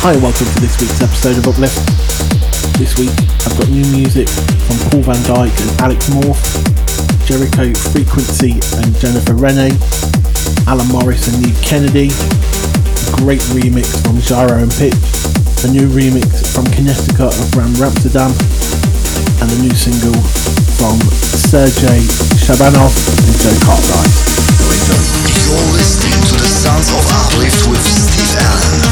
Hi, welcome to this week's episode of Uplift. This week I've got new music from Paul van Dyk and Alex Morph, Jericho Frequency and Jennifer Rene, Alan Morris and Neev Kennedy, a great remix from XiJaro and Pitch, a new remix from Kinetica of Ram Ramsterdam, and a new single from Sergey Shabanov and Jo Cartwright. You're listening to the sounds of Uplift with Steve Allen.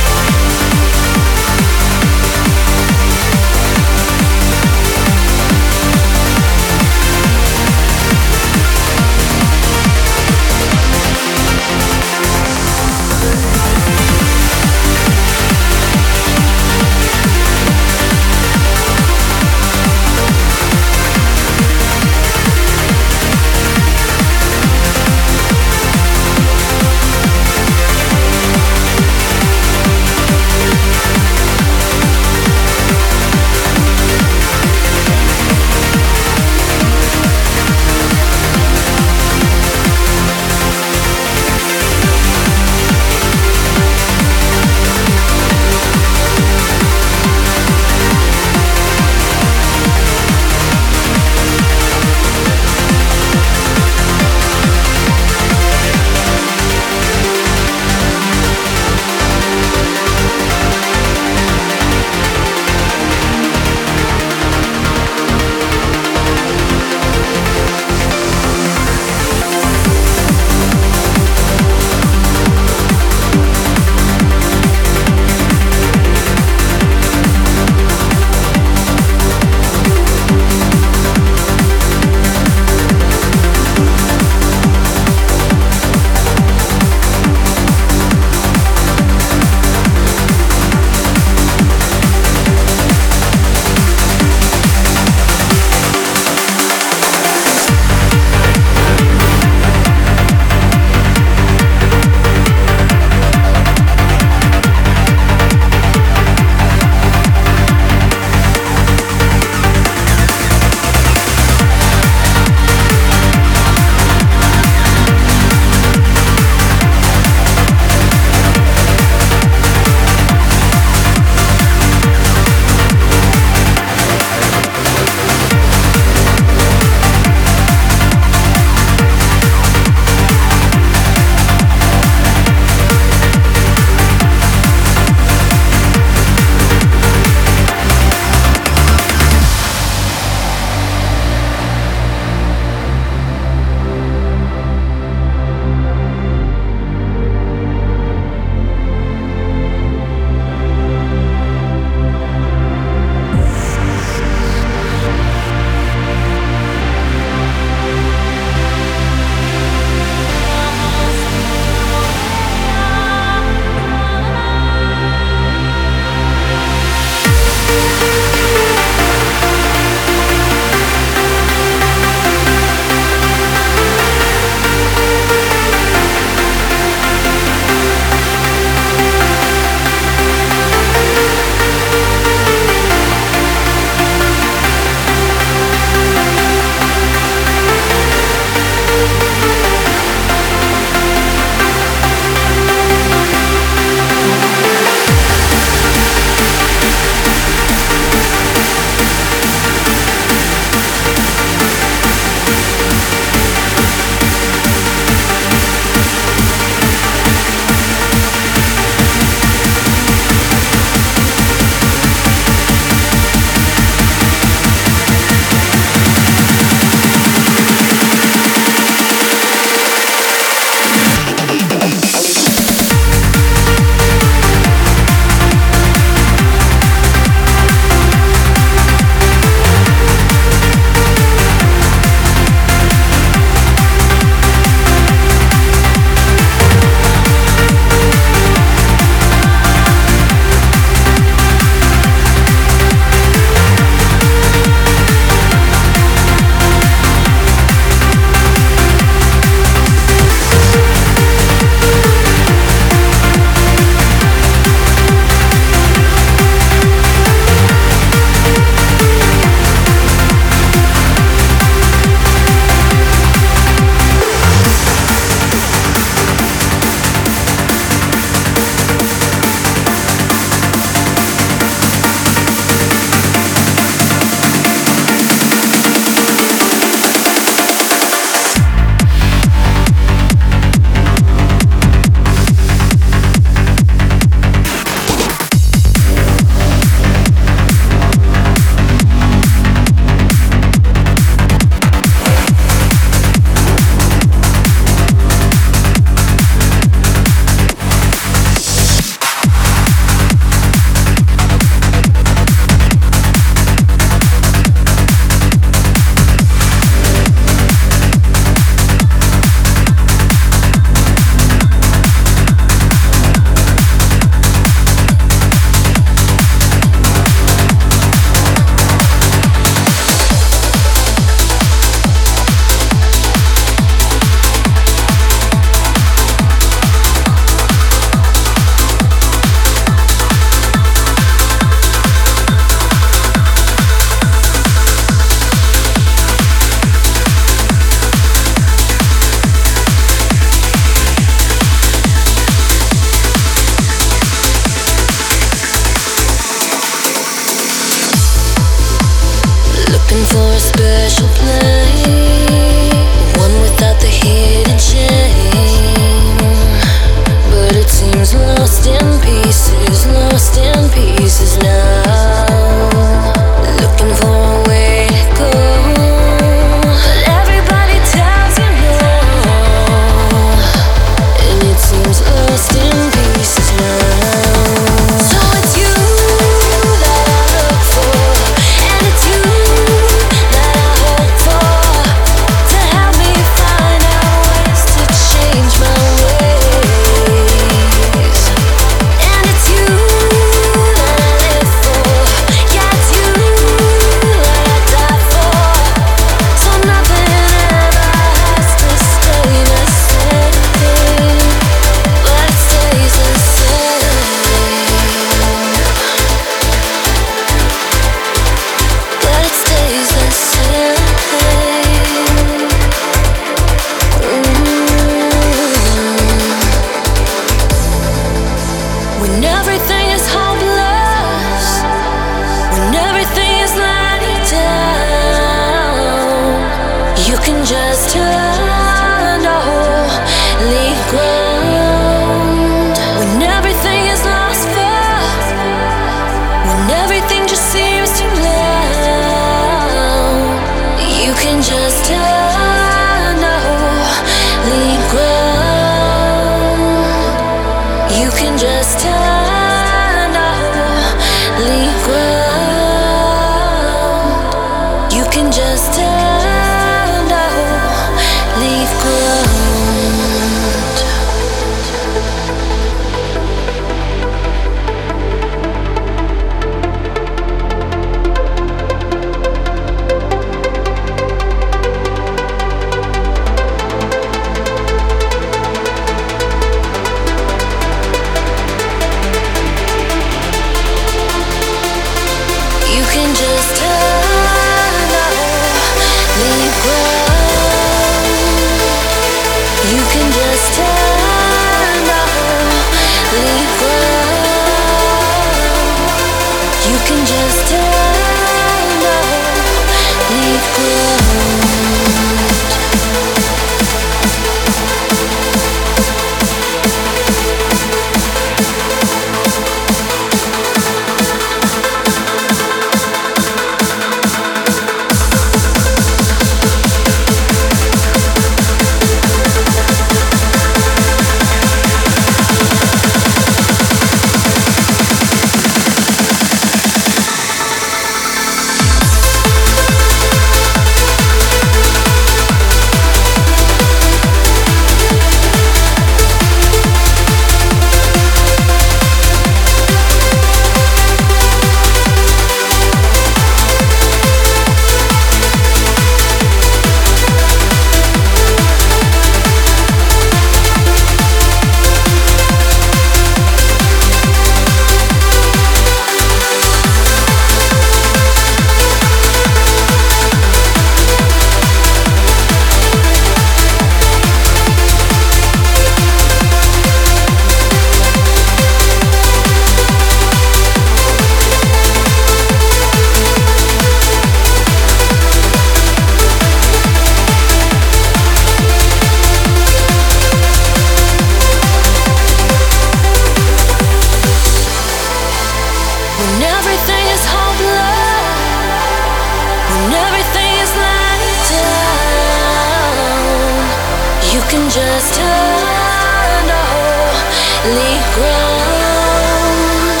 can just turn holy ground.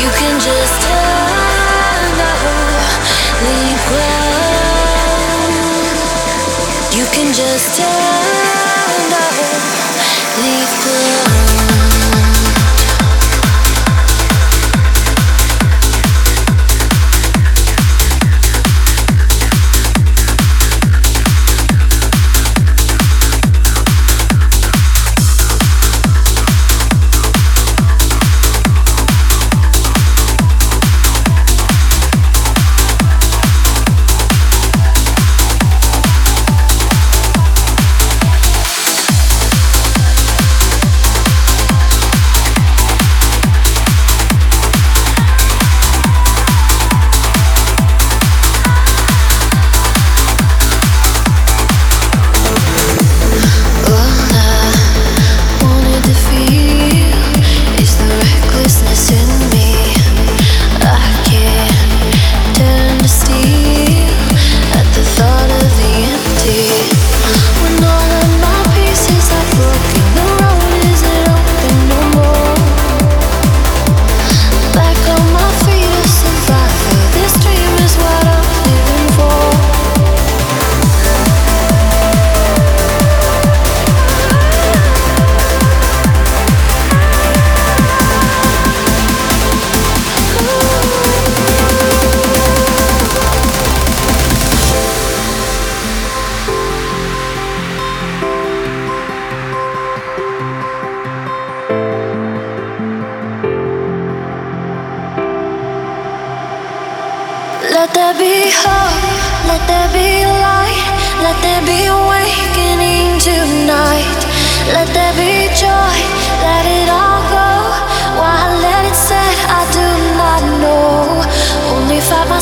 You can just turn holy ground. You can just turn.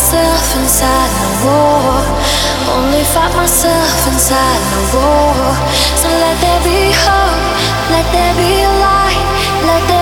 myself inside my war. Only fight myself inside my war. So let there be hope, let there be light, let there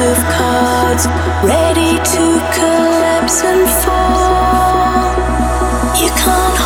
of cards, ready to collapse and fall. You can't.